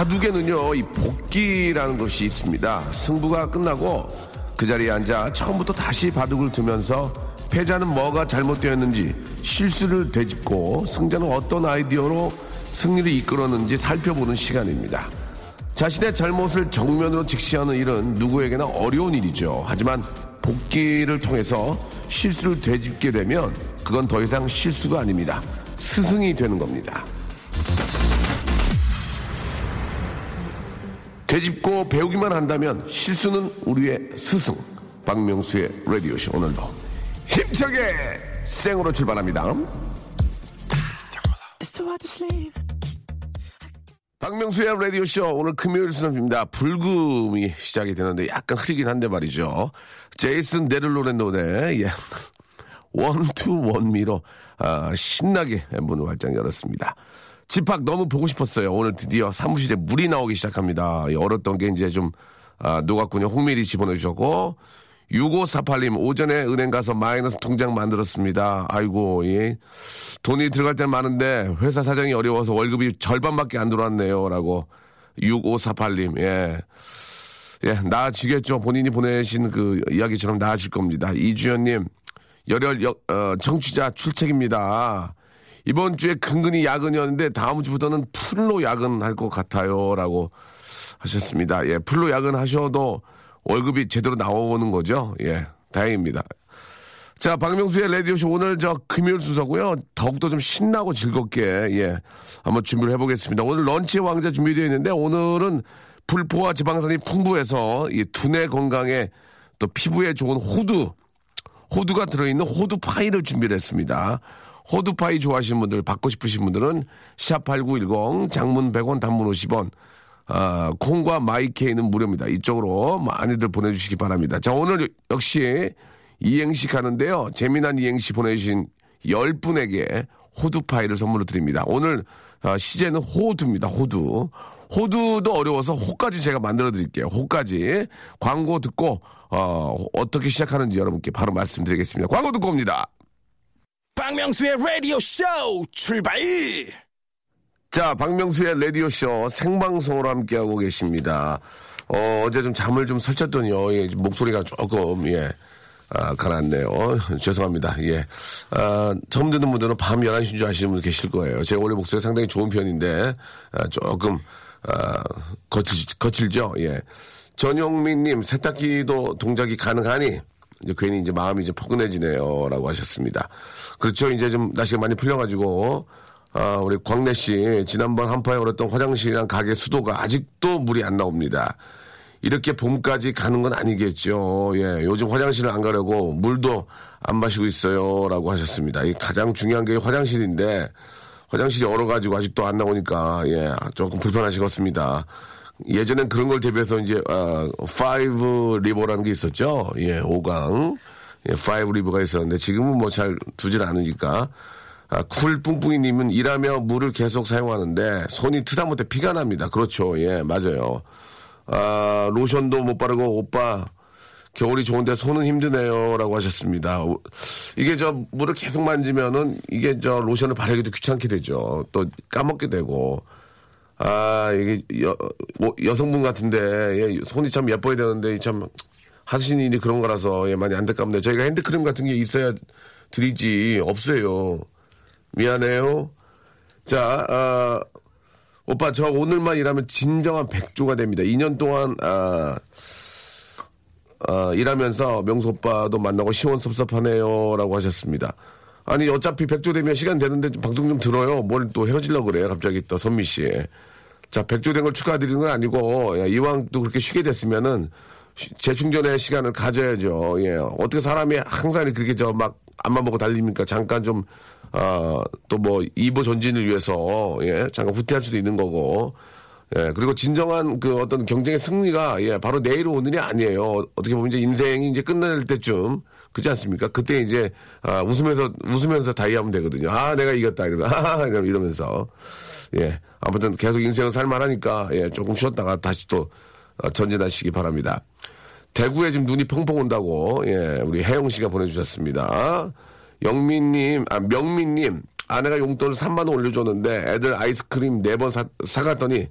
바둑에는요, 이 복기라는 것이 있습니다. 승부가 끝나고 그 자리에 앉아 처음부터 다시 바둑을 두면서 패자는 뭐가 잘못되었는지 실수를 되짚고 승자는 어떤 아이디어로 승리를 이끌었는지 살펴보는 시간입니다. 자신의 잘못을 정면으로 직시하는 일은 누구에게나 어려운 일이죠. 하지만 복기를 통해서 실수를 되짚게 되면 그건 더 이상 실수가 아닙니다. 스승이 되는 겁니다. 되짚고 배우기만 한다면 실수는 우리의 스승 박명수의 라디오쇼. 오늘도 힘차게 생으로 출발합니다. 박명수의 라디오쇼 오늘 금요일 수업입니다. 불금이 시작이 되는데 약간 흐리긴 한데 말이죠. 제이슨 데를로의 노래 예. 원투 원미로 아, 신나게 문을 활짝 열었습니다 집합 너무 보고 싶었어요. 오늘 드디어 사무실에 물이 나오기 시작합니다. 이 얼었던 게 이제 좀 아, 녹았군요. 홍미리 집어넣으셨고 6548님 오전에 은행 가서 마이너스 통장 만들었습니다. 아이고 예. 돈이 들어갈 땐 많은데 회사 사정이 어려워서 월급이 절반밖에 안 들어왔네요 라고 6548님 예. 예, 나아지겠죠. 본인이 보내신 그 이야기처럼 나아질 겁니다. 이주연님, 열혈 여, 어, 정치자 출첵입니다. 이번 주에 근근히 야근이었는데 다음 주부터는 풀로 야근할 것 같아요라고 하셨습니다. 예, 풀로 야근하셔도 월급이 제대로 나오는 거죠. 예, 다행입니다. 자, 박명수의 라디오쇼 오늘 저 금요일 순서고요. 더욱더 좀 신나고 즐겁게 예 한번 준비를 해보겠습니다. 오늘 런치 왕자 준비되어 있는데 오늘은 불포화 지방산이 풍부해서 이 두뇌 건강에 또 피부에 좋은 호두 호두가 들어있는 호두 파이를 준비를 했습니다. 호두파이 좋아하시는 분들, 받고 싶으신 분들은 샵8910 장문 100원 단문 50원 아, 콩과 마이케이는 무료입니다. 이쪽으로 많이들 보내주시기 바랍니다. 자, 오늘 역시 이행시 가는데요. 재미난 이행시 보내주신 10분에게 호두파이를 선물로 드립니다. 오늘 아, 시제는 호두입니다. 호두. 호두도 어려워서 호까지 제가 만들어 드릴게요. 호까지. 광고 듣고 어, 어떻게 시작하는지 여러분께 바로 말씀드리겠습니다. 광고 듣고 옵니다. 박명수의 라디오 쇼 출발! 자, 박명수의 라디오 쇼 생방송으로 함께하고 계십니다. 어, 어제 좀 잠을 좀 설쳤더니요. 예, 목소리가 조금, 예, 아, 가라앉네요. 죄송합니다. 예. 아, 처음 듣는 분들은 밤 11시인 줄 아시는 분 계실 거예요. 제가 원래 목소리 상당히 좋은 편인데, 아, 조금, 아, 거칠, 거칠죠? 예. 전용민님, 세탁기도 동작이 가능하니, 이제 괜히 이제 마음이 이제 포근해지네요. 라고 하셨습니다. 그렇죠. 이제 좀 날씨가 많이 풀려가지고, 아, 우리 광래 씨, 지난번 한파에 얼었던 화장실이랑 가게 수도가 아직도 물이 안 나옵니다. 이렇게 봄까지 가는 건 아니겠죠. 예, 요즘 화장실을 안 가려고 물도 안 마시고 있어요. 라고 하셨습니다. 이 가장 중요한 게 화장실인데, 화장실이 얼어가지고 아직도 안 나오니까, 예, 조금 불편하시겠습니다. 예전엔 그런 걸 대비해서 이제, 아, five river라는 게 있었죠. 예, 5강. 예, five river가 있었는데, 지금은 뭐 잘 두질 않으니까. 아, 쿨 뿡뿡이 님은 일하며 물을 계속 사용하는데 손이 트다 못해 피가 납니다. 그렇죠. 예, 맞아요. 아, 로션도 못 바르고 오빠 겨울이 좋은데 손은 힘드네요라고 하셨습니다. 오, 이게 저 물을 계속 만지면은 이게 저 로션을 바르기도 귀찮게 되죠. 또 까먹게 되고. 아, 이게 여, 뭐 여성분 같은데 예, 손이 참 예뻐야 되는데 참 하시는 일이 그런 거라서 예, 많이 안타깝네요. 저희가 핸드크림 같은 게 있어야 드리지. 없어요. 미안해요. 자, 아, 오빠, 저 오늘만 일하면 진정한 백조가 됩니다. 2년 동안, 아, 아, 일하면서 명수 오빠도 만나고 시원섭섭하네요. 라고 하셨습니다. 아니, 어차피 백조 되면 시간 되는데 좀 방송 좀 들어요. 뭘 또 헤어지려고 그래요. 갑자기 또 선미 씨. 자, 백조 된 걸 축하드리는 건 아니고, 야, 이왕 또 그렇게 쉬게 됐으면은, 쉬- 재충전의 시간을 가져야죠. 예. 어떻게 사람이 항상 그렇게 저막 앞만 보고 달립니까? 잠깐 좀, 아, 또 뭐, 2부 전진을 위해서, 예. 잠깐 후퇴할 수도 있는 거고. 예. 그리고 진정한 그 어떤 경쟁의 승리가, 예. 바로 내일 오늘이 아니에요. 어떻게 보면 이제 인생이 이제 끝날 때쯤, 그렇지 않습니까? 그때 이제, 아, 웃으면서, 웃으면서 다이하면 되거든요. 아, 내가 이겼다. 이러면, 하하, 이러면서. 예. 아무튼 계속 인생을 살만하니까, 예. 조금 쉬었다가 다시 또, 어, 전진하시기 바랍니다. 대구에 지금 눈이 펑펑 온다고, 예, 우리 혜영 씨가 보내주셨습니다. 영민님, 아, 명민님, 아내가 용돈을 3만 원 올려줬는데 애들 아이스크림 4번 사, 사갔더니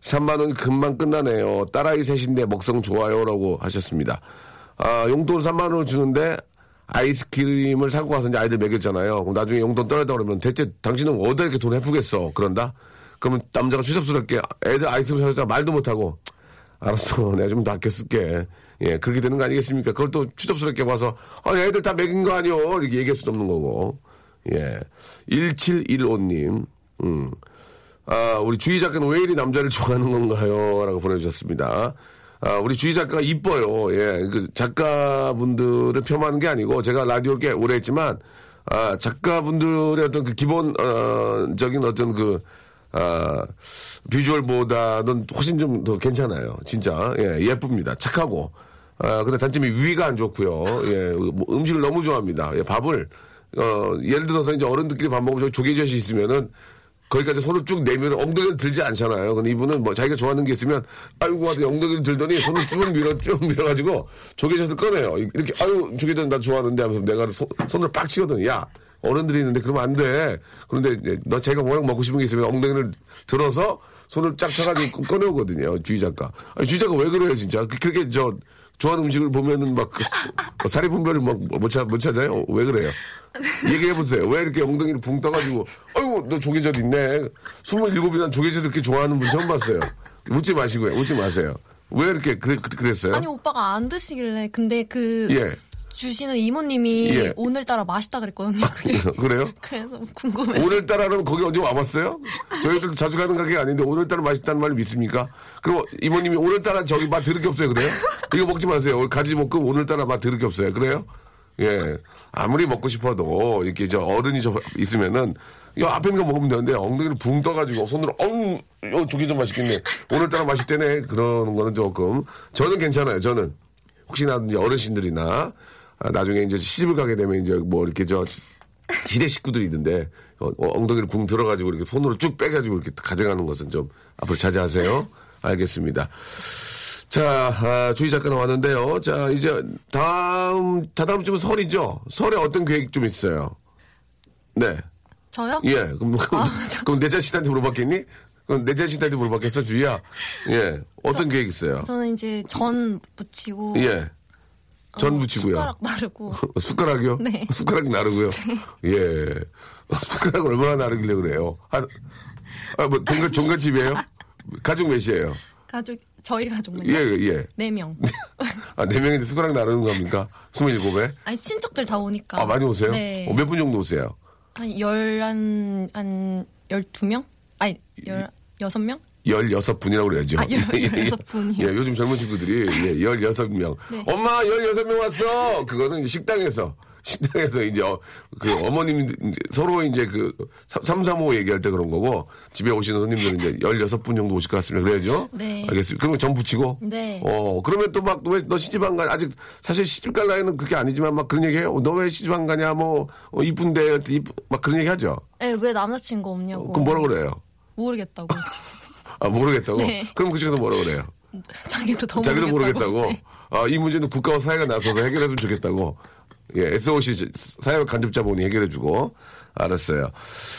3만 원이 금방 끝나네요. 딸아이 셋인데 먹성 좋아요라고 하셨습니다. 아, 용돈 3만 원을 주는데 아이스크림을 사고 가서 이제 아이들 먹였잖아요. 그럼 나중에 용돈 떨어다 그러면 대체 당신은 어디다 이렇게 돈 해프겠어? 그런다? 그러면 남자가 추잡스럽게 애들 아이스크림 사줬다 말도 못하고 알았어. 내가 좀더 아껴 쓸게. 예, 그렇게 되는 거 아니겠습니까? 그걸 또 추접스럽게 봐서, 아, 애들 다 먹인 거 아니오? 이렇게 얘기할 수도 없는 거고. 예. 1715님, 음. 아, 우리 주희 작가는 왜 이리 남자를 좋아하는 건가요? 라고 보내주셨습니다. 아, 우리 주희 작가가 이뻐요. 예. 그 작가분들을 폄하하는 게 아니고, 제가 라디오 꽤 오래 했지만, 아, 작가분들의 어떤 그 기본, 어, 적인 어떤 그, 아, 비주얼보다는 훨씬 좀 더 괜찮아요. 진짜. 예, 예쁩니다. 착하고. 아, 근데 단점이 위가 안 좋고요. 예, 뭐 음식을 너무 좋아합니다. 예, 밥을, 어, 예를 들어서 이제 어른들끼리 밥 먹으면 조개젓이 있으면은 거기까지 손을 쭉 내면 엉덩이를 들지 않잖아요. 근데 이분은 뭐 자기가 좋아하는 게 있으면 아이고 하더니 엉덩이를 들더니 손을 쭉 밀어 쭉 밀어가지고 조개젓을 꺼내요. 이렇게 아유 조개젓 나 좋아하는데 하면서 내가 손, 손을 빡 치거든. 야 어른들이 있는데 그러면 안 돼. 그런데 너 제가 워낙 먹고 싶은 게 있으면 엉덩이를 들어서 손을 쫙 펴가지고 꺼내오거든요. 주희 작가. 아니 주희 작가 왜 그래요 진짜? 그- 그렇게 저 좋아하는 음식을 보면은 막 그- 뭐 사리 분별을 막 못 찾, 못 찾아요? 왜 그래요? 얘기해 보세요. 왜 이렇게 엉덩이를 붕 떠가지고, 아이고, 너 조개젓 있네. 27이나 조개젓 이렇게 좋아하는 분 처음 봤어요. 웃지 마시고요. 웃지 마세요. 왜 이렇게 그래, 그- 그랬어요? 아니 오빠가 안 드시길래 근데 그 예. 주시는 이모님이 예. 오늘따라 맛있다 그랬거든요. 그게. 그래요? 그래서 궁금해서 오늘따라는 거기 언제 와봤어요? 저희들 자주 가는 가게 아닌데 오늘따라 맛있다는 말 믿습니까? 그럼 이모님이 오늘따라 저기 맛 들을 게 없어요. 그래요? 이거 먹지 마세요. 가지 볶음 오늘따라 맛 들을 게 없어요. 그래요? 예. 아무리 먹고 싶어도 이렇게 저 어른이 저 있으면은 야 앞에 있는 거 먹으면 되는데 엉덩이를 붕 떠가지고 손으로 어우 어, 저게 좀 맛있겠네. 오늘따라 맛있대네. 그러는 거는 조금 저는 괜찮아요. 저는 혹시나 어르신들이나 아, 나중에 이제 시집을 가게 되면 이제 뭐 이렇게 저 시대 식구들이 있는데 어, 어, 엉덩이를 붕 들어가지고 이렇게 손으로 쭉 빼가지고 이렇게 가져가는 것은 좀 앞으로 자제하세요. 알겠습니다. 자, 아, 주희 작가 나왔는데요. 자, 이제 다음, 다다음 주면 설이죠? 설에 어떤 계획 좀 있어요? 네. 저요? 예. 그럼, 그럼, 그럼 내 자신한테 물어봤겠니? 그럼 내 자신한테 물어봤겠어, 주희야? 예. 어떤 계획 있어요? 저는 이제 전 붙이고 예. 전 어, 붙이고요. 숟가락 나르고 숟가락이요? 네. 숟가락 나르고요. 예. 숟가락 얼마나 나르길래 그래요? 아, 아, 뭐, 종갓, 종갓집이에요? 가족 몇이에요? 가족 저희 가족은요? 예, 예. 네 명. 아, 네 명인데 숟가락 나르는 겁니까? 스물일곱에? 아니 친척들 다 오니까. 아, 많이 오세요? 네. 어, 몇분 정도 오세요? 한 열한 한 열두 명? 아니 열 여섯 명? 16분이라고 그래야죠. 아, 열- 16분이요? 예, 요즘 젊은 친구들이, 예, 16명. 네. 엄마, 16명 왔어! 그거는 식당에서, 식당에서 이제, 어, 그 어머님, 서로 이제 그, 3, 3, 5 얘기할 때 그런 거고, 집에 오시는 손님들은 이제 16분 정도 오실 것 같습니다. 그래야죠? 네. 알겠습니다. 그러면 전 붙이고? 네. 어, 그러면 또 막, 왜 너 시집 안 가? 아직, 사실 시집 갈 나이는 그렇게 아니지만 막 그런 얘기 해요. 너 왜 시집 안 가냐? 뭐, 어, 이쁜데, 이쁘, 막 그런 얘기 하죠? 네, 왜 남자친구 없냐고. 그럼 뭐라 그래요? 모르겠다고. 아, 모르겠다고? 네. 그럼 그 중에서 뭐라 그래요? 자기도 더 자기도 모르겠다고. 모르겠다고. 네. 아, 이 문제는 국가와 사회가 나서서 해결했으면 좋겠다고. 예, SOC 사회 간접자본이 해결해주고. 알았어요.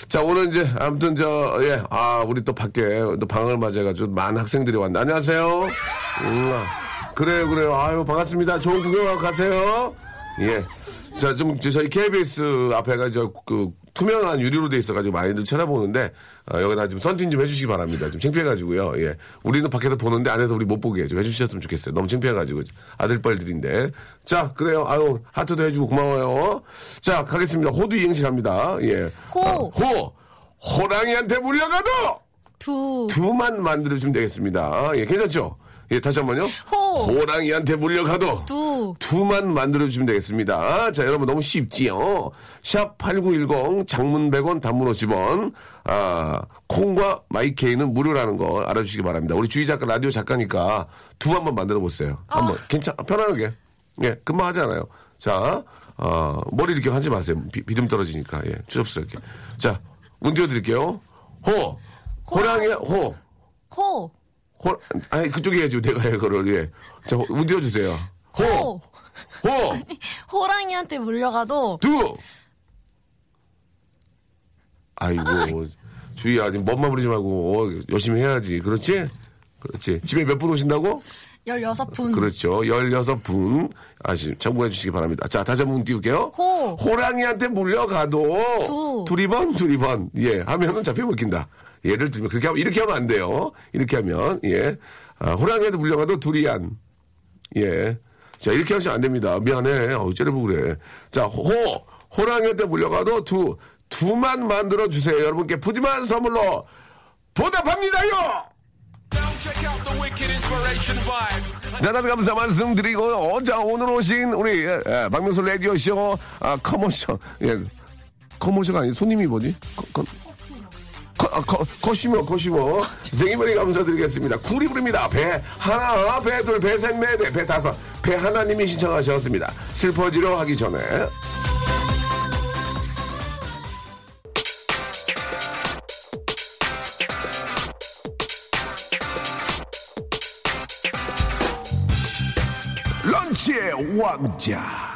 자, 오늘 이제, 아무튼 저, 예, 아, 우리 또 밖에 또 방학을 맞아가지고 많은 학생들이 왔네. 안녕하세요. 음, 아, 그래요, 그래요. 아유, 반갑습니다. 좋은 구경하고 가세요. 예. 자, 좀, 저- 저희 KBS 앞에가 저, 그, 투명한 유리로 돼 있어가지고 많이들 쳐다보는데, 어, 여기다 좀 썬팅 좀 해주시기 바랍니다. 좀 창피해가지고요. 예. 우리는 밖에서 보는데 안에서 우리 못 보게 좀 해주셨으면 좋겠어요. 너무 창피해가지고. 아들뻘들인데. 자, 그래요. 아유, 하트도 해주고 고마워요. 자, 가겠습니다. 호두 이행시 갑니다. 예. 호. 아, 호! 호랑이한테 물려가도! 두. 두만 만들어주면 되겠습니다. 예, 괜찮죠? 예, 다시 한 번요. 호. 호랑이한테 물려가도. 두. 두만 만들어주시면 되겠습니다. 자, 여러분 너무 쉽지요? 샵 8910 장문 100원 단문 50원. 아, 콩과 마이케이는 무료라는 거 알아주시기 바랍니다. 우리 주희 작가 라디오 작가니까 두 한번 만들어 보세요. 한번 괜찮 편하게. 예, 금방 하잖아요. 자, 어, 머리 이렇게 하지 마세요. 비, 비듬 떨어지니까. 예, 추접스럽게. 자, 운 띄워드릴게요. 호. 호랑이, 호. 호. 호, 아니, 그쪽에 해야지. 내가 해, 그걸. 예. 자, 운 띄워주세요. 호. 호. 호. 호랑이한테 물려가도 두. 아이고, 주희야, 지금 멋만 부리지 말고, 어, 열심히 해야지. 그렇지? 그렇지. 집에 몇 분 오신다고? 16분. 그렇죠. 16분. 아시, 참고해 주시기 바랍니다. 자, 다시 한번 띄울게요. 호. 호랑이한테 물려가도. 두. 두리번, 두리번. 예, 하면은 잡혀 먹힌다. 예를 들면, 그렇게 하면, 이렇게 하면 안 돼요. 이렇게 하면, 예. 아, 호랑이한테 물려가도 두리안. 예. 자, 이렇게 하시면 안 됩니다. 미안해. 어, 째려보고 그래. 자, 호, 호랑이한테 물려가도 두, 두만 만들어 주세요. 여러분께 푸짐한 선물로 보답합니다요! 대단한 감사 말씀드리고, 어, 자, 오늘 오신 우리, 예, 예, 박명수 라디오쇼, 아, 커머셔, 예, 커머셔가 아니, 손님이 뭐지? 커, 커, 커, 아, 커, 커시머, 커시머. 생일머리 감사드리겠습니다. 구리 부릅니다. 배 하나, 배 둘, 배 셋, 배 넷, 배 다섯. 배 하나님이 신청하셨습니다. 슬퍼지려 하기 전에. 런치의 왕자.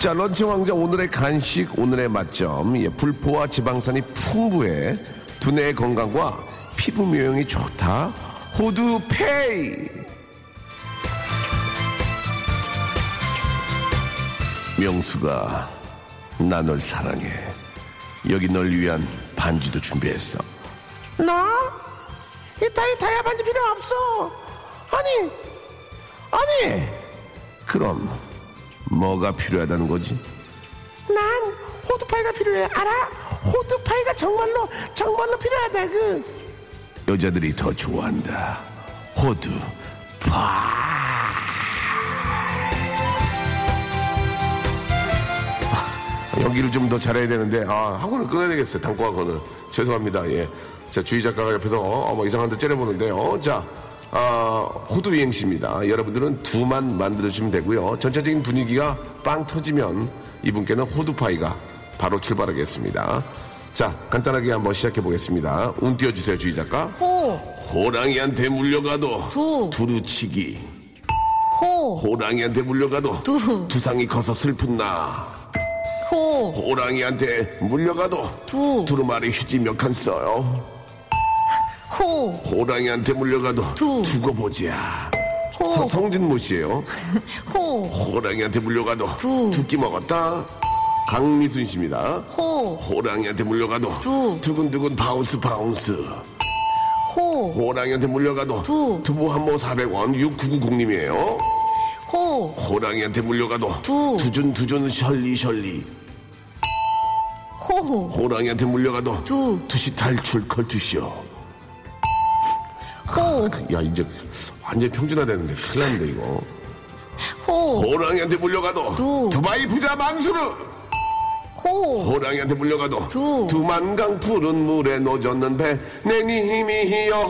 자, 런치 왕자 오늘의 간식, 오늘의 맛점. 예, 불포와 지방산이 풍부해 두뇌의 건강과 피부 미용이 좋다. 호두페이. 명수가 나 널 사랑해. 여기 널 위한 반지도 준비했어. 나? 이 타이 타야 반지 필요 없어. 아니, 아니. 그럼 뭐가 필요하다는 거지? 난 호두파이가 필요해. 알아? 호두파이가 정말로 정말로 필요하다. 그 여자들이 더 좋아한다. 호두 파. 연기를 좀 더 잘해야 되는데 아 학원을 끊어야 되겠어요. 단과 학원을 죄송합니다. 예. 자 주희 작가가 옆에서 어, 뭐 이상한 데 째려보는데요. 자 아, 호두 이행시입니다. 여러분들은 두만 만들어주시면 되고요. 전체적인 분위기가 빵 터지면 이분께는 호두파이가 바로 출발하겠습니다. 자, 간단하게 한번 시작해 보겠습니다. 운 띄워주세요, 주희 작가. 호. 호랑이한테 물려가도 두. 두루치기. 호. 호랑이한테 물려가도 두. 두상이 커서 슬픈 나. 호. 호랑이한테 물려가도 두. 두루마리 휴지 몇 칸 써요. 호. 호랑이한테 물려가도 두. 두고. 호. 서- 성진모 씨예요. 호. 호랑이한테 물려가도 두. 두끼 먹었다. 강미순 씨입니다. 호. 호랑이한테 물려가도 두. 두근두근 bounce bounce. 호. 호랑이한테 물려가도 두. 두부 한 모 400원 6990님이에요. 호. 호랑이한테 물려가도 두. 두준 두준 셜리 셜리. 호. 호랑이한테 물려가도 두. 두시 탈출 컬투쇼. 호. 야 이제 완전 평준화 되는데 큰일 났는데 이거. 호. 호랑이한테 물려가도 두. 두바이 부자 만수르. 호. 호랑이한테 물려가도 두. 두만강 푸른 물에 노젓는 배내 힘이여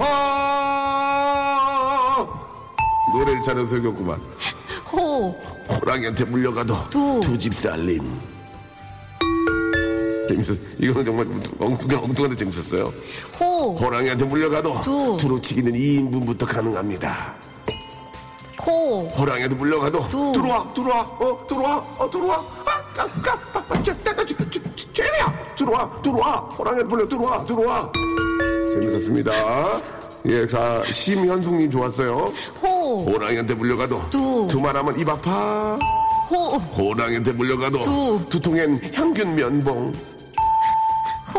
노래를 잘해서 새겼구만 호. 호랑이한테 물려가도 두. 두 집 살림 재밌어 이거는 정말 엉뚱한, 엉뚱한데 재밌었어요 호. 호랑이한테 물려가도 두. 두루치기는 2인분부터 가능합니다 호. 호랑이한테 물려가도 두. 들어와 들어와 어 들어와 어 들어와 아, 아까까까까 까 까 죄야 들어와 들어와 호랑이한테 물려 들어와 들어와 재밌었습니다 예, 자, 심현숙님 좋았어요. 호, 호랑이한테 물려가도 두. 두말하면 입 아파. 호, 호랑이한테 물려가도 두. 두통엔 향균 면봉.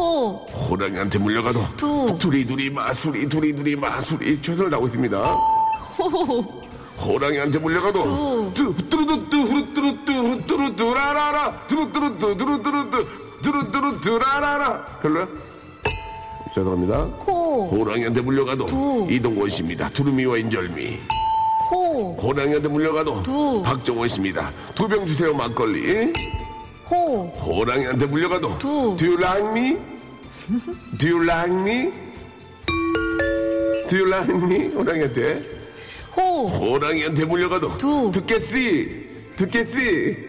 호, 호랑이한테 물려가도 두. 두리두리 마수리 두리두리 마수리 최선을 다하고 있습니다. 호, 호랑이한테 물려가도 두. 뚜루뚜루뚜 후루뚜루뚜 후루뚜루뚜 라라라 뚜루뚜루뚜 두루뚜루뚜 두루뚜루뚜 라라라 별로야? 죄송합니다. 호, 호랑이한테 물려가도 두. 이동건 씨입니다. 두루미와 인절미. 호, 호랑이한테 물려가도 두. 박정원 씨입니다. 두 병 주세요 막걸리. 호, 호랑이한테 물려가도 두. Do you like me? Do you like me? Do you like me? 호랑이한테 호, 호랑이한테 물려가도 두. 듣겠지? 듣겠지?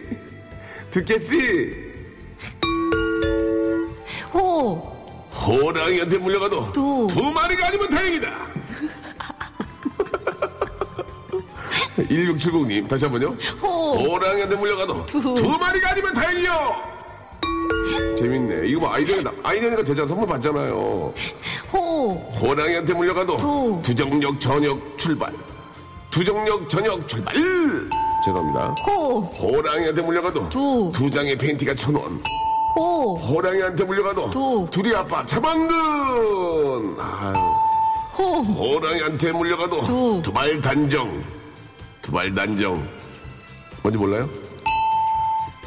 듣겠지? 호, 호랑이한테 물려가도 두. 두 마리가 아니면 다행이다. 1670님 다시 한 번요. 호, 호랑이한테 물려가도 두, 두. 마리가 아니면 다행이요. 재밌네. 이거 뭐 아이디어가 아이디어가 되잖아. 선물 받잖아요. 호, 호랑이한테 물려가도 두. 두정역 저녁 출발. 두정역 저녁 출발. 죄송합니다. 호, 호랑이한테 물려가도 두. 두 장의 팬티가 천 원. 호, 호랑이한테 물려가도 두. 둘이 아빠. 아유. 호, 호랑이한테 물려가도 두. 두발 단정. 두발 단정. 뭔지 몰라요?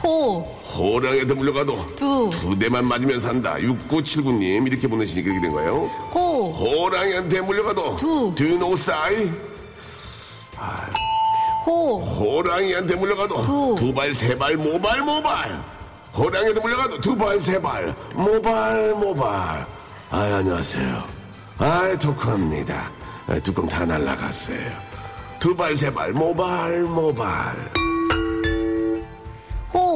호, 호랑이한테 물려가도 두. 두 대만 맞으면 산다. 6979님 이렇게 보내시니 그렇게 된 거예요. 호, 호랑이한테 물려가도 두. Do you know 싸이? 호, 호랑이한테 물려가도 두. 두 발 세 발 모발 모발. 호랑이한테 물려가도 두 발 세 발 모발 모발. 아 안녕하세요. 아. 아, 뚜껑 다 날라갔어요. 두 발 세 발 모발 모발.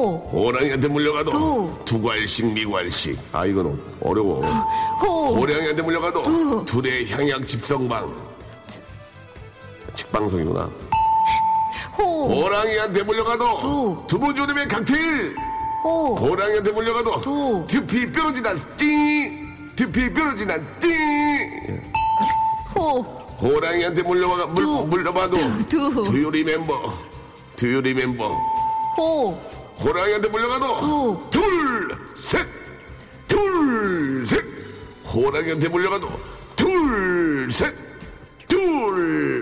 호, 호랑이한테 물려가도 두. 두 괄씩 미괄씩. 아 이건 어려워. 호, 호랑이한테 물려가도 두. 둘의 향약 집성방. 직방송이구나. 호, 호랑이한테 물려가도 두. 두부조림의 칵테일. 호, 호랑이한테 물려가도 두. 두피 뾰루지난 띵. 두피 뾰루지난 띵. 호, 호랑이한테 물려가 물, 두. 물려봐도 두. You remember? Do you remember? 호, 호랑이한테 물려가도 두. 둘, 셋, 둘, 셋. 호랑이한테 물려가도 둘, 셋, 둘.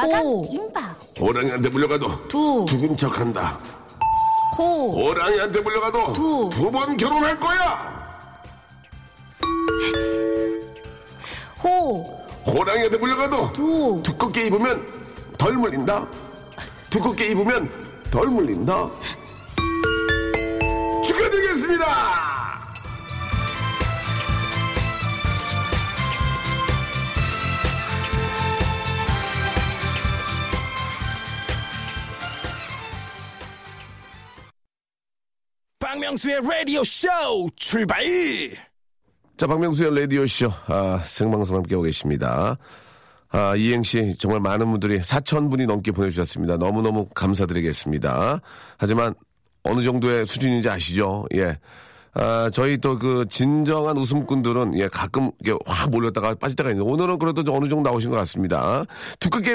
호, 호랑이한테 물려가도 두. 죽은 척한다. 호, 호랑이한테 물려가도 두. 두 번 결혼할 거야. 호, 호랑이한테 물려가도 두. 두껍게 입으면 덜 물린다. 두껍게 입으면 덜 물린다. 축하드리겠습니다. 박명수의 라디오 쇼 출발! 자, 박명수의 라디오 쇼, 아, 생방송 함께하고 계십니다. 아, 이행시 정말 많은 분들이 4천 분이 넘게 보내주셨습니다. 너무너무 감사드리겠습니다. 하지만 어느 정도의 수준인지 아시죠? 예. 아, 저희 또 그 진정한 웃음꾼들은 예, 가끔 이렇게 확 몰렸다가 빠질 때가 있는데 오늘은 그래도 좀 어느 정도 나오신 것 같습니다. 두껍게,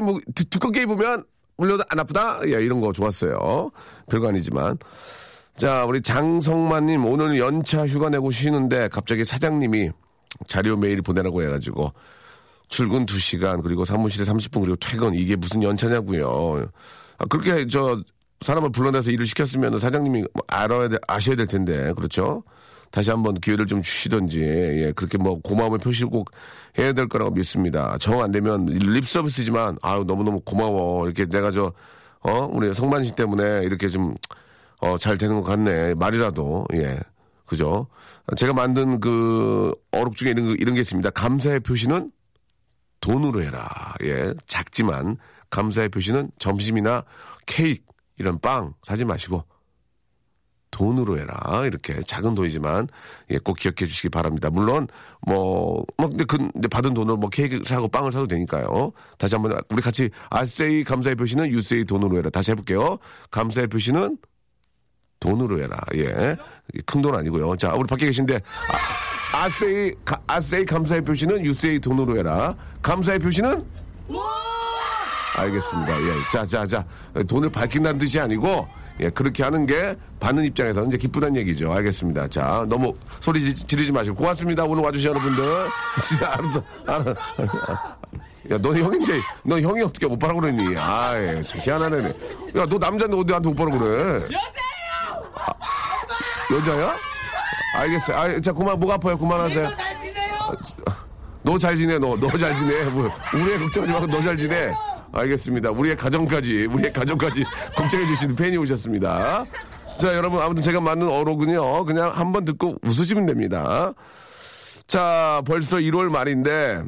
두껍게 입으면 물려도 안 아프다? 예, 이런 거 좋았어요. 별거 아니지만. 자, 우리 장성만님, 오늘 연차 휴가 내고 쉬는데 갑자기 사장님이 자료 메일 보내라고 해가지고 출근 2시간, 그리고 사무실에 30분, 그리고 퇴근, 이게 무슨 연차냐고요 아, 그렇게 저 사람을 불러내서 일을 시켰으면 사장님이 뭐 알아야 돼, 아셔야 될 텐데, 그렇죠? 다시 한번 기회를 좀 주시던지, 예, 그렇게 뭐 고마움을 표시를 꼭 해야 될 거라고 믿습니다. 정 안 되면 립 서비스지만, 아유, 너무너무 고마워. 이렇게 내가 저, 어, 우리 성만 씨 때문에 이렇게 좀, 어, 잘 되는 것 같네. 말이라도, 예. 그죠? 제가 만든 그 어록 중에 이런, 거- 이런 게 있습니다. 감사의 표시는 돈으로 해라. 예. 작지만 감사의 표시는 점심이나 케이크, 이런 빵 사지 마시고 돈으로 해라. 이렇게 작은 돈이지만 예, 꼭 기억해 주시기 바랍니다. 물론 뭐, 뭐 근데 그 근데 받은 돈으로 뭐 케이크 사고 빵을 사도 되니까요. 다시 한번 우리 같이 아세이 감사의 표시는 유세이 돈으로 해라. 다시 해 볼게요. 감사의 표시는 돈으로 해라. 예. 큰 돈 아니고요. 자, 우리 밖에 계신데, 아, 아세이, 가- 아세이 감사의 표시는 유세이 돈으로 해라. 감사의 표시는? 알겠습니다. 예. 자, 자, 자. 돈을 밝힌다는 뜻이 아니고, 예, 그렇게 하는 게 받는 입장에서는 이제 기쁘다는 얘기죠. 알겠습니다. 자, 너무 소리 지- 지르지 마시고. 고맙습니다. 오늘 와주신 여러분들. 진짜 알았어. 알아. 야, 너 형인데, 너 형이 어떻게 오빠라고 그러니? 아이, 참 희한하네. 야, 너 남자인데 어디 나한테 오빠라고 그래? 여자 야? 알겠어요. 아, 자, 그만, 목 아파요. 그만하세요. 너 잘 지내, 너. 너 잘 지내. 뭐, 우리의 걱정하지 말고 너 잘 지내. 알겠습니다. 우리의 가정까지, 우리의 가정까지 걱정해주시는 팬이 오셨습니다. 자, 여러분, 아무튼 제가 맞는 어록은요, 그냥 한 번 듣고 웃으시면 됩니다. 자, 벌써 1월 말인데,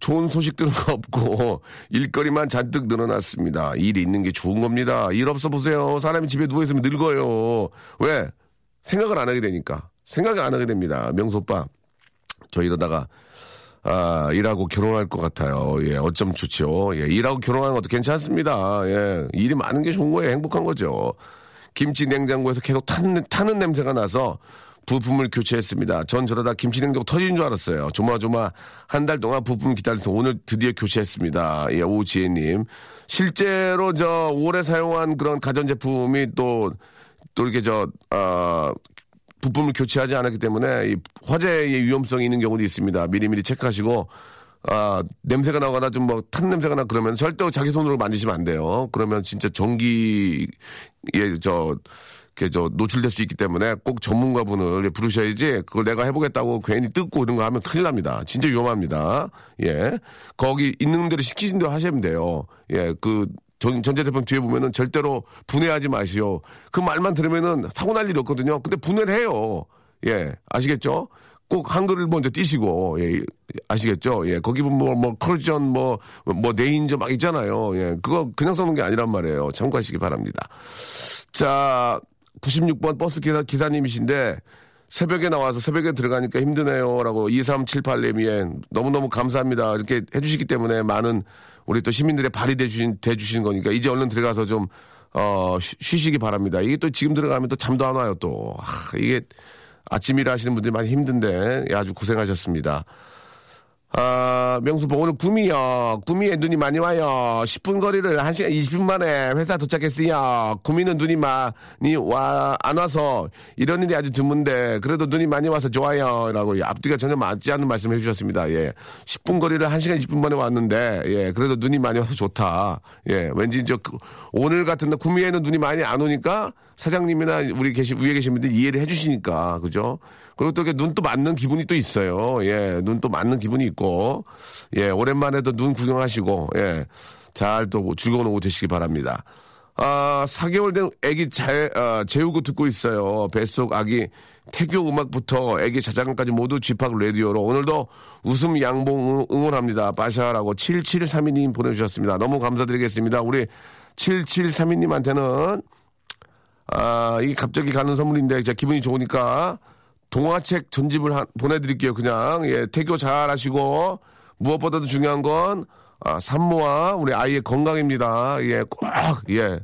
좋은 소식들은 없고, 일거리만 잔뜩 늘어났습니다. 일이 있는 게 좋은 겁니다. 일 없어 보세요. 사람이 집에 누워있으면 늙어요. 왜? 생각을 안 하게 되니까. 생각을 안 하게 됩니다. 명수 오빠. 저 이러다가 아, 일하고 결혼할 것 같아요. 예, 어쩜 좋죠. 예, 일하고 결혼하는 것도 괜찮습니다. 예, 일이 많은 게 좋은 거예요. 행복한 거죠. 김치 냉장고에서 계속 타는, 타는 냄새가 나서 부품을 교체했습니다. 전 저러다 김치 냉장고 터지는 줄 알았어요. 조마조마 한 달 동안 부품 기다려서 오늘 드디어 교체했습니다. 예, 오지혜님. 실제로 저 오래 사용한 그런 가전제품이 또, 또 이렇게 저, 아, 부품을 교체하지 않았기 때문에 이 화재의 위험성이 있는 경우도 있습니다. 미리미리 체크하시고 아 냄새가 나거나 좀 뭐 탄 냄새가 나 그러면 절대 자기 손으로 만지시면 안 돼요. 그러면 진짜 전기에 저 이렇게 저 노출될 수 있기 때문에 꼭 전문가분을 부르셔야지 그걸 내가 해보겠다고 괜히 뜯고 이런 거 하면 큰일 납니다. 진짜 위험합니다. 예. 거기 있는 대로 시키신 대로 하시면 돼요. 예. 그 전, 전자제품 뒤에 보면은 절대로 분해하지 마시오. 그 말만 들으면은 사고 날 일이 없거든요. 근데 분해를 해요. 예. 아시겠죠? 꼭 한글을 먼저 띄시고, 예. 아시겠죠? 예. 거기 보면 뭐, 뭐, 커전, 뭐, 뭐, 네인저 막 있잖아요. 예. 그거 그냥 써놓은 게 아니란 말이에요. 참고하시기 바랍니다. 자, 96번 버스 기사, 기사님이신데, 새벽에 나와서 새벽에 들어가니까 힘드네요. 라고 2378님이 너무너무 감사합니다. 이렇게 해주시기 때문에 많은 우리 또 시민들의 발이 돼주신, 돼주신 거니까 이제 얼른 들어가서 좀, 어, 쉬, 쉬시기 바랍니다. 이게 또 지금 들어가면 또 잠도 안 와요 또. 하, 이게 아침 일 하시는 분들이 많이 힘든데 예, 아주 고생하셨습니다. 아, 명수 오늘 구미요. 구미에 눈이 많이 와요. 10분 거리를 1시간 20분 만에 회사 도착했어요. 구미는 눈이 많이 와, 안 와서 이런 일이 아주 드문데 그래도 눈이 많이 와서 좋아요. 라고 앞뒤가 전혀 맞지 않는 말씀 해주셨습니다. 예. 10분 거리를 1시간 20분 만에 왔는데 예. 그래도 눈이 많이 와서 좋다. 예. 왠지 저 그- 오늘 같은 날 구미에는 눈이 많이 안 오니까 사장님이나 우리 계신 위에 계신 분들 이해를 해주시니까 그죠? 그리고 또 이렇게 눈 또 맞는 기분이 또 있어요. 예, 눈 또 맞는 기분이 있고, 예, 오랜만에 또 눈 구경하시고, 예, 잘 또 즐거운 오후 되시기 바랍니다. 아, 4개월 된 아기 잘, 아, 재우고 듣고 있어요. 뱃속 아기 태교 음악부터 아기 자장가까지 모두 집합 라디오로 오늘도 웃음 양봉 응- 응원합니다. 빠샤라고 7732님 보내주셨습니다. 너무 감사드리겠습니다. 우리 7732님한테는 아, 이게 갑자기 가는 선물인데 제가 기분이 좋으니까 동화책 전집을 한- 보내드릴게요. 그냥 예, 태교 잘 하시고 무엇보다도 중요한 건 아, 산모와 우리 아이의 건강입니다. 예, 꼭 예,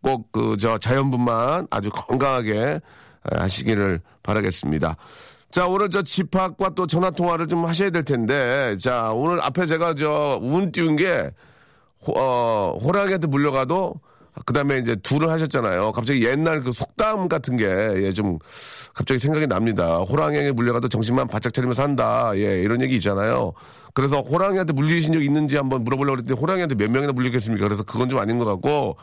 꼭 그 저 자연분만 아주 건강하게 아, 하시기를 바라겠습니다. 자, 오늘 저 집합과 또 전화 통화를 좀 하셔야 될 텐데, 자, 오늘 앞에 제가 저 운 띄운 게 호, 어, 호랑이한테 물려가도 그 다음에 이제 둘을 하셨잖아요. 갑자기 옛날 그 속담 같은 게, 예, 좀, 갑자기 생각이 납니다. 호랑이에게 물려가도 정신만 바짝 차리면서 한다. 예, 이런 얘기 있잖아요. 그래서 호랑이한테 물리신 적 있는지 한번 물어보려고 했더니 호랑이한테 몇 명이나 물렸겠습니까? 그래서 그건 좀 아닌 것 같고,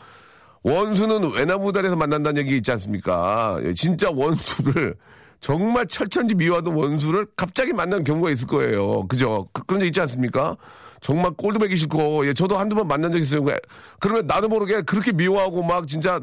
원수는 외나무다리에서 만난다는 얘기 있지 않습니까? 예, 진짜 원수를 정말 철천지 미워하던 원수를 갑자기 만난 경우가 있을 거예요. 그죠? 그- 그런 적 있지 않습니까? 정말 꼴도 보기 싫고, 예, 저도 한두 번 만난 적 있어요. 왜- 그러면 나도 모르게 그렇게 미워하고 막 진짜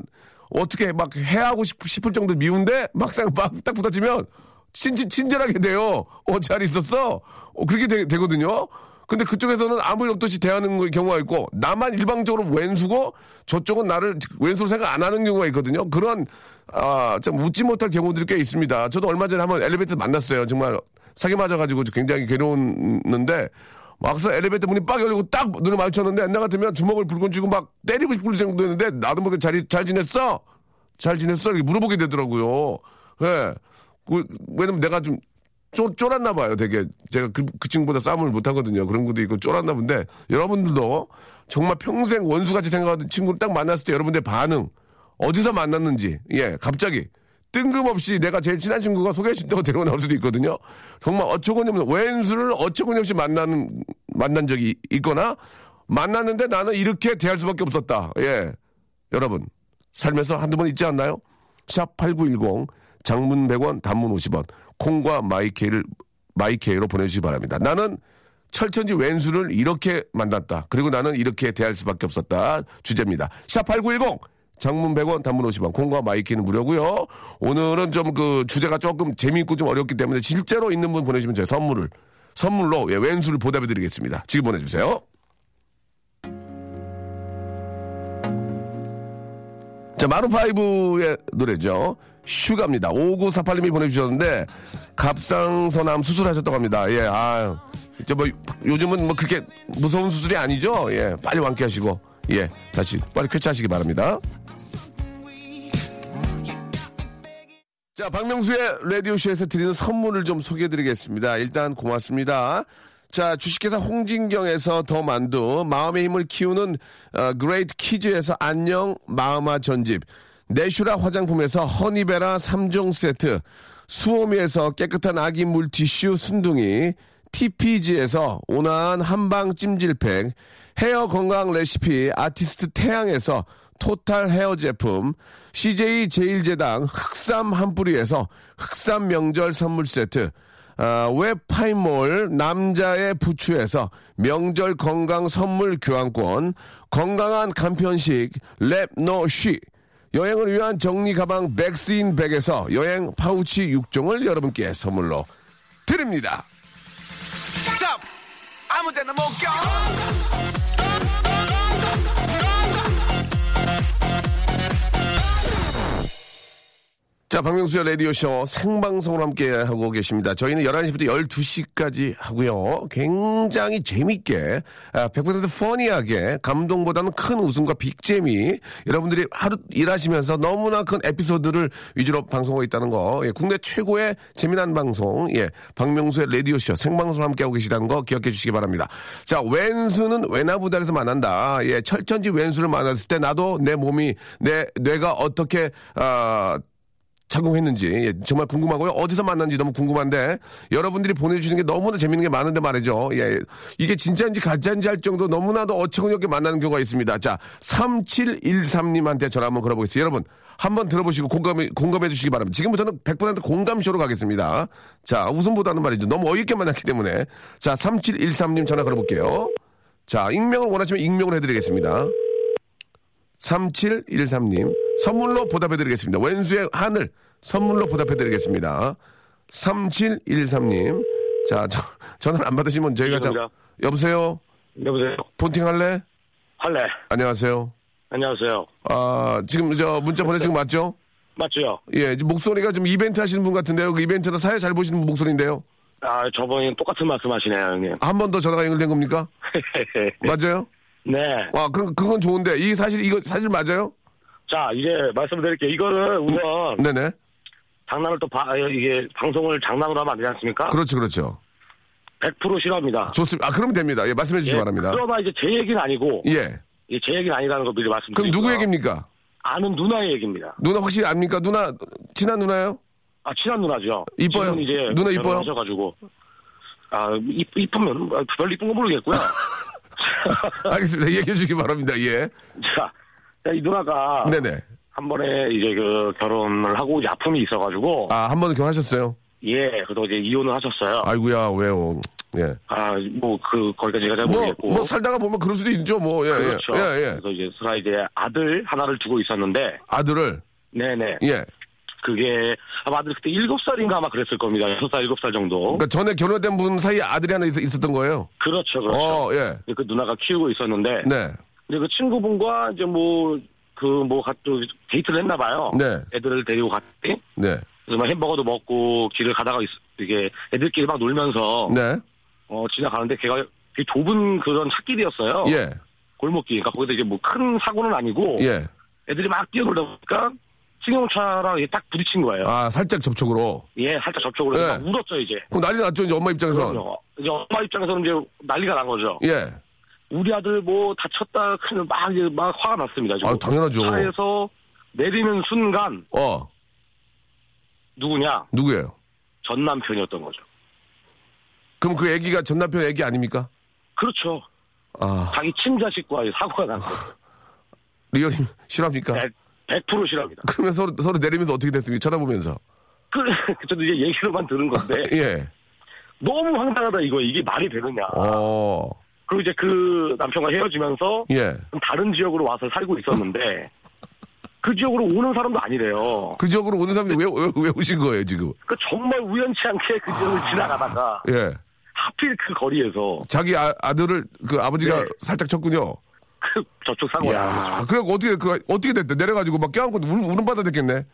어떻게 막 해하고 싶, 싶을 정도로 미운데 막상 막 딱 부딪히면 친, 친절하게 돼요. 어, 잘 있었어? 어, 그렇게 되, 거든요 근데 그쪽에서는 아무 일 없듯이 대하는 거- 경우가 있고, 나만 일방적으로 왼수고, 저쪽은 나를 왼수로 생각 안 하는 경우가 있거든요. 그런, 아, 좀 웃지 못할 경우들이 꽤 있습니다. 저도 얼마 전에 한번 엘리베이터 만났어요. 정말 사기 맞아가지고 굉장히 괴로웠는데, 막상 엘리베이터 문이 빡 열리고 딱 눈을 마주쳤는데, 옛날 같으면 주먹을 불끈 쥐고 막 때리고 싶을 정도였는데, 나도 모르게 잘, 잘 지냈어? 잘 지냈어? 이렇게 물어보게 되더라고요. 예. 그, 왜냐면 내가 좀 쫄, 쫄았나 봐요, 되게. 제가 그, 그 친구보다 싸움을 못 하거든요. 그런 것도 있고 쫄았나 본데, 여러분들도 정말 평생 원수같이 생각하던 친구를 딱 만났을 때 여러분들의 반응, 어디서 만났는지, 예, 갑자기. 뜬금없이 내가 제일 친한 친구가 소개해준다고 데리고 나올 수도 있거든요. 정말 어처구니 없는, 왼수를 어처구니 없이 만나는, 만난 적이 있거나, 만났는데 나는 이렇게 대할 수밖에 없었다. 예. 여러분, 살면서 한두 번 있지 않나요? 샵 8910, 장문 100원, 단문 50원, 콩과 마이케이를, 마이케이로 보내주시기 바랍니다. 나는 철천지 왼수를 이렇게 만났다. 그리고 나는 이렇게 대할 수밖에 없었다. 주제입니다. 샵 8910, 장문 100원, 단문 50원, 콩과 마이케이는 무료고요 오늘은 좀 그 주제가 조금 재미있고 좀 어렵기 때문에 실제로 있는 분 보내주시면 제가 선물을, 선물로 예, 왼수를 보답해 드리겠습니다. 지금 보내주세요. 자, 마루파이브의 노래죠. 슈가입니다. 5948님이 보내주셨는데, 갑상선암 수술하셨다고 합니다. 예, 아 저 뭐, 요즘은 뭐 그렇게 무서운 수술이 아니죠? 예, 빨리 완쾌하시고, 예, 다시 빨리 쾌차하시기 바랍니다. 자, 박명수의 라디오쇼에서 드리는 선물을 좀 소개해 드리겠습니다. 일단 고맙습니다. 자, 주식회사 홍진경에서 더 만두, 마음의 힘을 키우는 어, 그레이트 키즈에서 안녕 마음아 전집, 내슈라 화장품에서 허니베라 3종 세트, 수오미에서 깨끗한 아기 물티슈 순둥이, TPG에서 온화한 한방 찜질팩, 헤어 건강 레시피 아티스트 태양에서 total hair 제품, CJ 제일제당 흑삼 한 뿌리에서 흑삼 명절 선물 세트, 아, 웹파이몰 남자의 부추에서 명절 건강 선물 교환권, 건강한 간편식 랩노쉬, 여행을 위한 정리 가방 백스인 백에서 여행 파우치 6종을 여러분께 선물로 드립니다. 자, 박명수의 라디오쇼 생방송을 함께 하고 계십니다. 저희는 11시부터 12시까지 하고요. 굉장히 재밌게, 아, 100% 퍼니하게, 감동보다는 큰 웃음과 빅재미, 여러분들이 하루 일하시면서 너무나 큰 에피소드를 위주로 방송하고 있다는 거, 예, 국내 최고의 재미난 방송, 예, 박명수의 라디오쇼 생방송을 함께 하고 계시다는 거 기억해 주시기 바랍니다. 자, 왼수는 외나부달에서 만난다. 예, 철천지 왼수를 만났을 때 나도 내 몸이, 내 뇌가 어떻게, 아, 작용했는지 예, 정말 궁금하고요. 어디서 만났는지 너무 궁금한데 여러분들이 보내주시는 게 너무나 재밌는 게 많은데 말이죠. 예, 이게 진짜인지 가짜인지 할 정도 너무나도 어처구니 없게 만나는 경우가 있습니다. 자, 3713님한테 전화 한번 걸어보겠습니다. 여러분 한번 들어보시고 공감해, 공감해 주시기 바랍니다. 지금부터는 100% 공감쇼로 가겠습니다. 자, 웃음보다는 말이죠. 너무 어이없게 만났기 때문에. 자, 3713님 전화 걸어볼게요. 자, 익명을 원하시면 익명을 해드리겠습니다. 3713님 선물로 보답해드리겠습니다. 왼수의 하늘 선물로 보답해드리겠습니다. 3713님 자 저, 전화를 안 받으시면 저희가 자, 여보세요? 여보세요? 폰팅 할래? 할래. 안녕하세요. 안녕하세요. 아 지금 저 문자 보내신 거 맞죠? 맞죠? 예 목소리가 좀 이벤트 하시는 분 같은데요. 그 이벤트나 사회 잘 보시는 분 목소리인데요. 아, 저번에 똑같은 말씀 하시네요, 형님. 한 번 더 전화가 연결된 겁니까? 맞아요? 네. 아 그럼 그건 좋은데 이게 사실 이거 사실 맞아요? 자, 이제 말씀드릴게요. 이거를 우선 네네. 장난을 또 봐, 이게 방송을 장난으로 하면 안 되지 않습니까? 그렇죠 그렇죠. 100% 싫어합니다. 좋습니다. 아 그러면 됩니다. 예 말씀해 주시기 예, 바랍니다. 그러나 이제 제 얘기는 아니고, 예. 예, 제 얘기는 아니라는 거 미리 그럼 말씀드리고요. 누구 얘기입니까? 아는 누나의 얘기입니다. 누나 혹시 압니까? 누나 친한 누나요? 아, 친한 누나죠. 이뻐요? 이제 누나 이뻐요? 하셔가지고 아, 이, 이쁘면 아, 별로 이쁜 거 모르겠고요. 알겠습니다. 얘기해 주시기 바랍니다. 예. 자, 이 누나가 네네. 한 번에 이제 그 결혼을 하고 이제 아픔이 있어가지고 아, 한 번은 결혼하셨어요? 예, 그래서 이제 이혼을 하셨어요. 아이고야, 왜요? 예. 아, 뭐 그 거기까지 제가 잘 뭐, 모르겠고. 뭐 살다가 보면 그럴 수도 있죠. 뭐, 예, 그렇죠. 예. 예, 예. 그래서 이제 스가 이제 아들 하나를 두고 있었는데, 아들을, 네네. 예. 그게 아마 아들 그때 일곱 살인가 아마 그랬을 겁니다. 여섯 살 일곱 살 정도. 그러니까 전에 결혼된 분 사이에 아들이 하나 있, 었던 거예요? 그렇죠, 그렇죠. 어, 예. 그 누나가 키우고 있었는데, 네. 근데 그 친구분과 이제 뭐 그뭐또 데이트를 했나 봐요. 네. 애들을 데리고 갔더니 네. 그래서 막 햄버거도 먹고 길을 가다가 있, 이게 애들끼리 막 놀면서 네. 어 지나가는데 걔가 되게 좁은 그런 찻길이었어요. 예. 골목길. 그러니까 거기서 이제 뭐 큰 사고는 아니고 예. 애들이 막 뛰어놀다 보니까 승용차랑 이게 딱 부딪힌 거예요. 아, 살짝 접촉으로. 예, 살짝 접촉으로 네. 막 울었죠 이제. 그럼 난리 났죠, 이제 엄마 입장에서. 이제 엄마 입장에서는 이제 난리가 난 거죠. 예. 우리 아들 뭐 다쳤다 크면 막, 막 화가 났습니다. 지금. 아, 당연하죠. 차에서 내리는 순간 어, 누구냐? 누구예요? 전 남편이었던 거죠. 그럼 그 애기가 전 남편 애기 아닙니까? 그렇죠. 아, 자기 친자식과의 사고가 난 거예요. 리얼이 실합니까? 100, 100% 싫어합니다. 그러면 서로, 서로 내리면서 어떻게 됐습니까? 쳐다보면서. 그, 저도 이제 얘기로만 들은 건데 예. 너무 황당하다 이거 이게 말이 되느냐. 어, 그리고 이제 그 남편과 헤어지면서 예. 다른 지역으로 와서 살고 있었는데 그 지역으로 오는 사람도 아니래요. 그 지역으로 오는 사람이 왜, 왜, 왜 오신 거예요, 지금? 그 정말 우연치 않게 그 지역을 지나가다가 예. 하필 그 거리에서 자기 아, 아들을 그 아버지가 네. 살짝 쳤군요. 그 저쪽 사고가 난 거죠. 야, 그래 어떻게 그 어떻게 됐대? 내려가지고 막 껴안고 울, 우는 바다 됐겠네.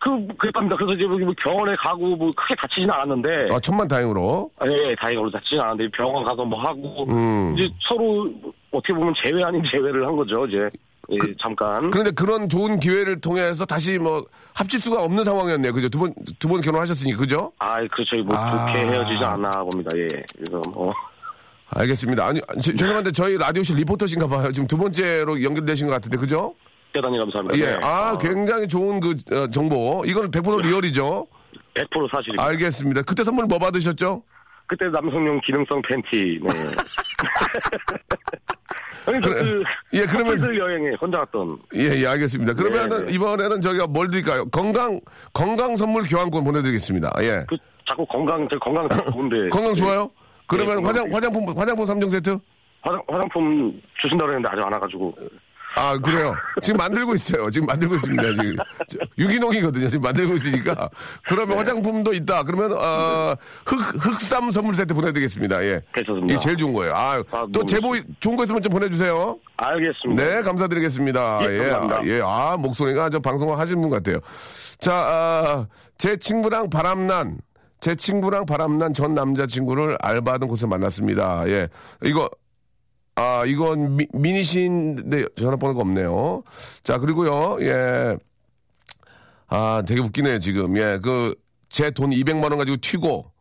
그 그랬답니다. 그래서 이제 뭐 병원에 가고 뭐 크게 다치진 않았는데 아 천만 다행으로. 아, 예, 다행으로 다치진 않았는데 병원 가서 뭐 하고 음. 이제 서로 어떻게 보면 재회 아닌 재회를 한 거죠. 이제 예, 잠깐. 그런데 그런 좋은 기회를 통해서 다시 뭐 합칠 수가 없는 상황이었네요. 그죠? 두 번 두 번 결혼하셨으니 그죠? 아, 그렇죠. 뭐 아. 좋게 헤어지지 않나 봅니다. 예. 그래서 뭐 알겠습니다. 아니 제- 죄송한데 저희 라디오실 리포터신가 봐요. 지금 두 번째로 연결되신 것 같은데 그죠? 대단히 감사합니다. 예. 네. 아 어, 굉장히 좋은 그 어, 정보. 이건 100% 리얼이죠. 100% 사실입니다. 알겠습니다. 그때 선물 뭐 받으셨죠? 그때 남성용 기능성 팬티. 네. 아니, 저 그래. 그, 예, 그러면- 여행에 혼자 갔던. 예, 예, 알겠습니다. 그러면은 네. 이번에는 저희가 뭘 드릴까요? 건강 건강 선물 교환권 보내드리겠습니다. 예. 그, 자꾸 건강, 저 건강 좋은데. 건강 좋아요? 그러면 네, 화장. 화장품 화장품 3종 세트? 화장, 화장품 주신다고 했는데 아직 안 와가지고. 아 그래요. 지금 만들고 있어요. 지금 만들고 있습니다. 지금 저, 유기농이거든요. 지금 만들고 있으니까. 그러면 네. 화장품도 있다. 그러면 어, 흑 흑삼 선물 세트 보내드리겠습니다. 예. 괜찮습니다. 이게 제일 좋은 거예요. 아, 아, 또 너무 제보 좋은 거 있으면 좀 보내주세요. 알겠습니다. 네, 감사드리겠습니다. 예, 감사합니다. 아, 예, 아, 목소리가 저 방송을 하시는 분 같아요. 자, 아, 제 친구랑 바람난, 제 친구랑 바람난 전 남자친구를 알바하던 곳에 만났습니다. 예. 이거, 아, 이건 미, 미니신데 전화번호가 없네요. 자, 그리고요, 예. 아, 되게 웃기네요, 지금. 예, 그, 제 돈 200만원 가지고 튀고,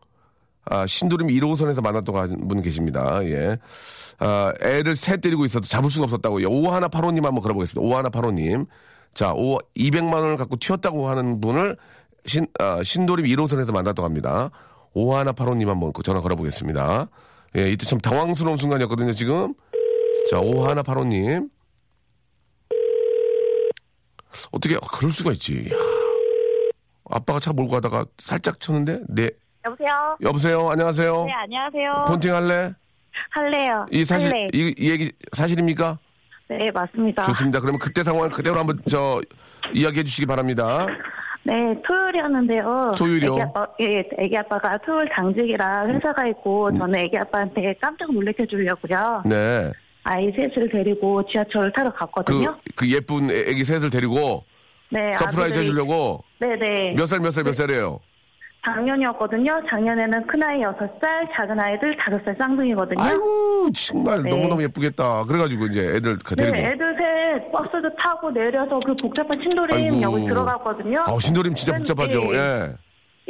아, 신도림 1호선에서 만났다고 하는 분 계십니다. 예. 아, 애를 새 때리고 있어도 잡을 수가 없었다고 요. 오하나 파로님 한번 걸어보겠습니다. 오하나 파로님. 자, 오, 200만 원을 갖고 튀었다고 하는 분을 신, 아, 신도림 1호선에서 만났다고 합니다. 오하나 파로님 한번 그 전화 걸어보겠습니다. 예, 이때 참 당황스러운 순간이었거든요, 지금. 자, 오하나 파로님. 어떻게, 아, 그럴 수가 있지. 야. 아빠가 차 몰고 가다가 살짝 쳤는데, 네. 여보세요? 여보세요? 안녕하세요? 네, 안녕하세요. 폰팅 할래? 할래요. 이 사실, 할래. 이, 이 얘기 사실입니까? 네, 맞습니다. 좋습니다. 그러면 그때 상황을 그대로 한번 저 이야기해 주시기 바랍니다. 네, 토요일이었는데요. 토요일이요? 애기 아빠, 예, 애기 아빠가 토요일 당직이라 회사가 있고, 음. 저는 애기 아빠한테 깜짝 놀래켜 주려고요. 네. 아이 셋을 데리고 지하철을 타러 그, 갔거든요. 그 예쁜 애- 애기 셋을 데리고 네, surprise 해주려고 네네. 몇 살, 몇 살, 몇 살이에요? 작년이었거든요. 작년에는 큰아이 6살, 작은 아이들 5살 쌍둥이거든요. 아이고, 정말 네. 너무너무 예쁘겠다. 그래가지고 이제 애들 가- 데리고. 네, 애들 셋 버스도 타고 내려서 그 복잡한 신도림 역을 들어갔거든요. 아, 신도림 진짜 그런데 복잡하죠. 예.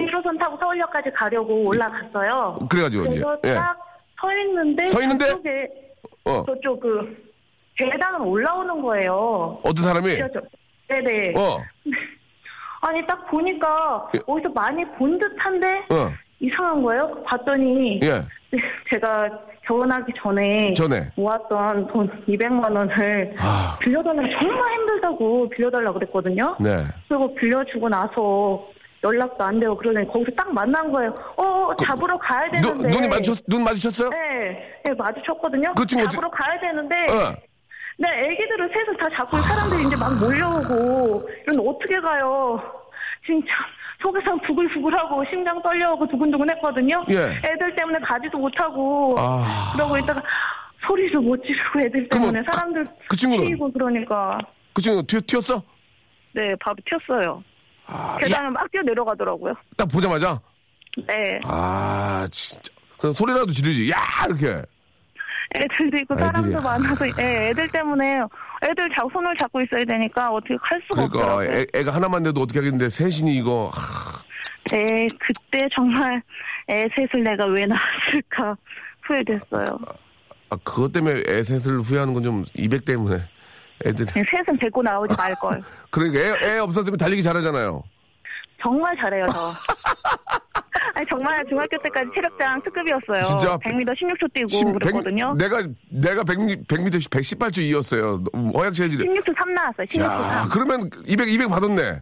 1호선 타고 서울역까지 가려고 올라갔어요. 그래가지고 이제. 그래서 예. 딱서 있는데 서 있는데? 어. 저쪽 그 계단을 올라오는 거예요. 어떤 사람이? 그래서 네네. 어. 아니 딱 보니까 예. 어디서 많이 본 듯한데 어. 이상한 거예요. 봤더니 예. 제가 결혼하기 전에 전에. 모았던 돈 200만 원을 아. 빌려달라고 정말 힘들다고 빌려달라고 그랬거든요. 네. 그리고 빌려주고 나서 연락도 안 되고 그러더니 거기서 딱 만난 거예요. 어, 잡으러 가야 그 눈, 되는데. 눈 이 마주쳤, 눈 마주쳤어요? 네, 네 마주쳤거든요. 그 친구 잡으러 가야 되는데. 어. 네, 애기들을 셋을 다 잡고 사람들이 이제 막 몰려오고 이런 어떻게 가요? 진짜 속에서 부글부글하고 심장 떨려오고 두근두근 했거든요. 예. 애들 때문에 가지도 못하고 아. 그러고 있다가 소리도 못 지르고 애들 때문에 그- 사람들 그 친구는? 튀고 그러니까 그 친구 튀, 튀었어? 네 바로 튀었어요. 아, 계단을 막 뛰어 내려가더라고요. 딱 보자마자? 네. 아, 진짜. 그 소리라도 지르지. 야! 이렇게. 애들도 있고 사람도. 많아서 예, 애들 때문에 애들 자 손을 잡고 있어야 되니까 어떻게 할 수가 그러니까 없더라고요. 애, 애가 하나만 돼도 어떻게 하겠는데 셋이니 이거 하, 네, 그때 정말 애 셋을 내가 왜 낳았을까 후회됐어요. 아, 그것 때문에 애 셋을 후회하는 건 좀 200 때문에 애들이 셋은 데리고 나오지 말 걸. 그러니까 애, 애 없었으면 달리기 잘하잖아요. 정말 잘해요, 저. 아니, 정말 중학교 때까지 체력장 특급이었어요. 진짜? 100m 16초 뛰고 십- 백- 그랬거든요. 내가 내가 100, 100m 118초 2였어요. 허약 체질이. 16초 3 나왔어요, 16초 야, 3. 그러면 200 200 받았네.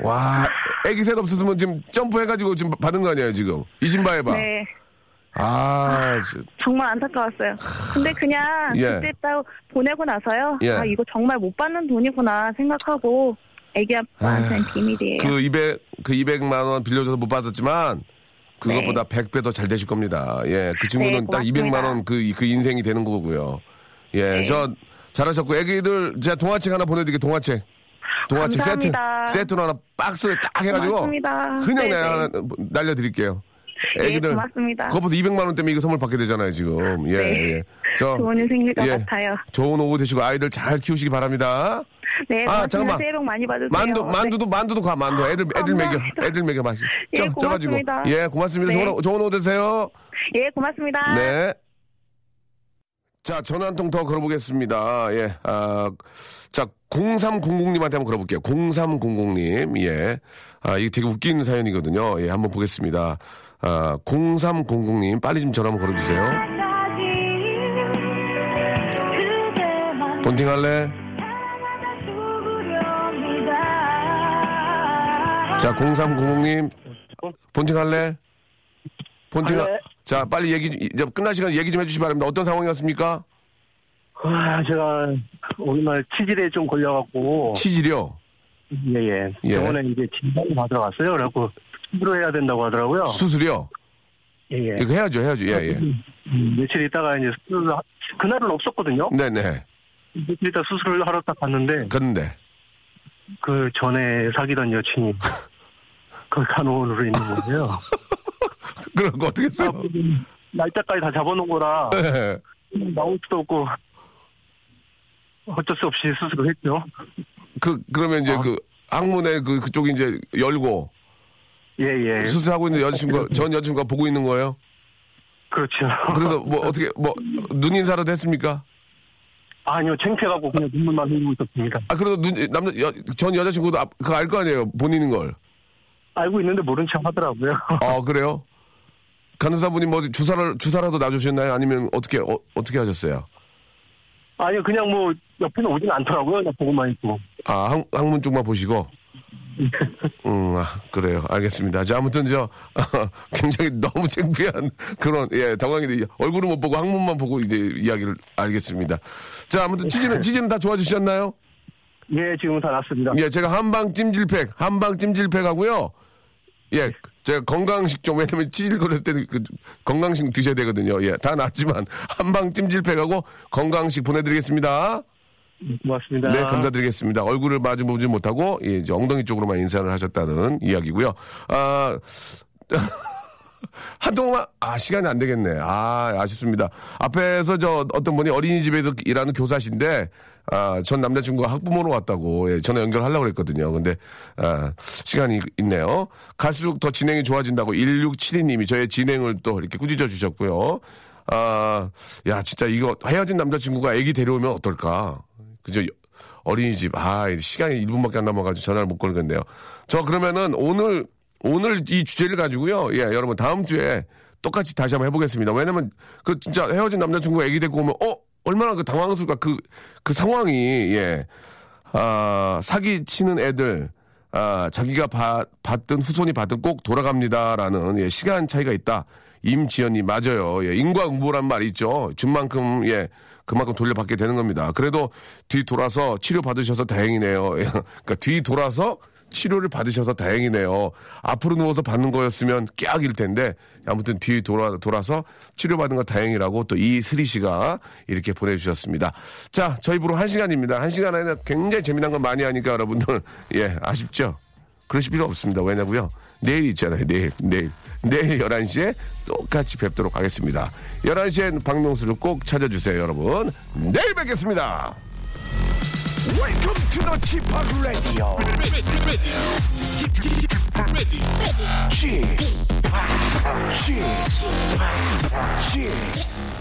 와, 애기 셋 없었으면 지금 점프해가지고 지금 받은 거 아니에요 지금 이신바 해봐. 네, 아, 진- 정말 안타까웠어요. 근데 그냥 예. 그때 딱 보내고 나서요. 예. 아, 이거 정말 못 받는 돈이구나 생각하고 애기 아빠한테는 비밀이에요. 그 200, 그 200만 원 빌려줘서 못 받았지만 그것보다 100배 더 잘 되실 겁니다. 예, 그 친구는 네, 딱 고맙습니다. 200만 원그그 인생이 되는 거고요. 예, 네. 저 잘하셨고 애기들 제가 동화책 하나 보내드릴게요. 동화책. 동화책 세트 감사합니다. 세트로 하나 박스를 딱 해가지고 고맙습니다. 그냥. 내가 하나 날려드릴게요. 예, 애기들 고맙습니다. 그것보다 200만 원 때문에 이거 선물 받게 되잖아요 지금. 예, 네. 예. 저 좋은 인생일 것 예. 같아요. 좋은 오후 되시고 아이들 잘 키우시기 바랍니다. 네, 아. 잠깐만. 새해 복 많이 받으세요. 만두, 네. 만두도, 만두도 가, 만두. 애들, 애들 먹여. 애들 먹여 마시. 예, 쪄, 쪄가지고. 예, 고맙습니다. 네. 좋은, 좋은 오후 되세요. 예, 고맙습니다. 네. 자, 전화 한 통 더 걸어보겠습니다. 예, 아, 자, 0300님한테 한번 걸어볼게요. 0300님, 예. 아, 이게 되게 웃긴 사연이거든요. 예, 한번 보겠습니다. 아, 0300님, 빨리 좀 전화 한번 걸어주세요. 본팅 할래? 자, 0300님, 본팅 할래? 본팅, 하... 자, 빨리 얘기, 이제 끝날 시간 얘기 좀 해주시기 바랍니다. 어떤 상황이었습니까? 아, 제가 오늘 치질에 좀 걸려갖고 치질이요? 예예 예. 병원에 이제 진단을 받으러 갔어요. 그래갖고 수술해야 된다고 하더라고요. 수술이요? 예 예. 이거 해야죠, 해야죠. 예, 예. 음, 며칠 있다가 이제 수술 그날은 없었거든요. 네네. 며칠 있다 수술을 하러 딱 갔는데 그런데. 그 전에 사귀던 여친이 거기 간호원으로 있는 거예요. 그럼 어떻게 했어요? 날짜까지 다 잡아놓은 거라 예. 나올 수도 없고 어쩔 수 없이 수술을 했죠. 그, 그러면 이제 그, 항문에 그, 그쪽이 이제 열고, 예 예. 수술하고 있는 여자친구, 전 여자친구가 보고 있는 거예요? 그렇죠. 그래서 뭐, 어떻게, 뭐, 눈인사라도 했습니까? 아니요, 창피해갖고 그냥 눈물만 흘리고 있었습니다. 아, 그래도 눈, 남자, 여, 전 여자친구도 아- 그거 알 거 아니에요? 본인인 걸. 알고 있는데 모른 척 하더라고요. 아, 그래요? 간호사분이 뭐 주사를, 주사라도 놔주셨나요? 아니면 어떻게, 어, 어떻게 하셨어요? 아니요, 그냥 뭐, 옆에는 오진 않더라고요. 그냥 보고만 있고. 아, 항, 항문 쪽만 보시고? 음, 아, 그래요. 알겠습니다. 자, 아무튼 저, 굉장히 너무 창피한 그런, 예, 당황이, 얼굴을 못 보고 항문만 보고 이제 이야기를 알겠습니다. 자, 아무튼 치즈는, 치즈는 다 좋아지셨나요? 예, 지금은 다 났습니다. 예, 제가 한방 찜질팩, 한방 찜질팩 하고요. 예, 제가 건강식 좀, 왜냐면 치질 걸릴 때는 그 건강식 드셔야 되거든요. 예, 다 낫지만 한방 찜질팩하고 건강식 보내드리겠습니다. 고맙습니다. 네, 감사드리겠습니다. 얼굴을 마주 보지 못하고, 예, 이제 엉덩이 쪽으로만 인사를 하셨다는 이야기고요. 아, 한동안, 아, 시간이 안 되겠네. 아, 아쉽습니다. 앞에서 저 어떤 분이 어린이집에서 일하는 교사신데, 아, 전 남자친구가 학부모로 왔다고, 예, 전화 연결하려고 그랬거든요. 근데, 아, 시간이 있네요. 갈수록 더 진행이 좋아진다고 1672님이 저의 진행을 또 이렇게 꾸짖어 주셨고요. 아, 야, 진짜 이거 헤어진 남자친구가 애기 데려오면 어떨까? 그죠? 어린이집. 아, 시간이 1분밖에 안 남아가지고 전화를 못 걸겠네요. 저 그러면은 오늘, 오늘 이 주제를 가지고요. 예, 여러분 다음 주에 똑같이 다시 한번 해보겠습니다. 왜냐면 그 진짜 헤어진 남자친구가 애기 데리고 오면, 어? 얼마나 그 당황스러울까? 그, 그 상황이, 예. 아, 사기 치는 애들, 아, 자기가 받, 받든 후손이 받든 꼭 돌아갑니다라는 예, 시간 차이가 있다. 임지연이 맞아요. 예, 인과응보란 말이 있죠. 준 만큼 예 그만큼 돌려받게 되는 겁니다. 그래도 뒤 돌아서 치료 받으셔서 다행이네요. 예, 그러니까 뒤 돌아서 치료를 받으셔서 다행이네요. 앞으로 누워서 받는 거였으면 깍일 텐데 아무튼 뒤 돌아 돌아서 치료받은 거 다행이라고 또 이슬이 씨가 이렇게 보내주셨습니다. 자, 저희 부로 한 시간입니다. 한 시간 안에 굉장히 재미난 거 많이 하니까 여러분들 예 아쉽죠. 그러실 필요 없습니다. 왜냐고요? 내일 있잖아요. 내일, 내일. 내일 11시에 똑같이 뵙도록 하겠습니다. 11시엔 박명수를 꼭 찾아주세요, 여러분. 내일 뵙겠습니다. Welcome to the Chip Radio. Chip, Chip, Chip.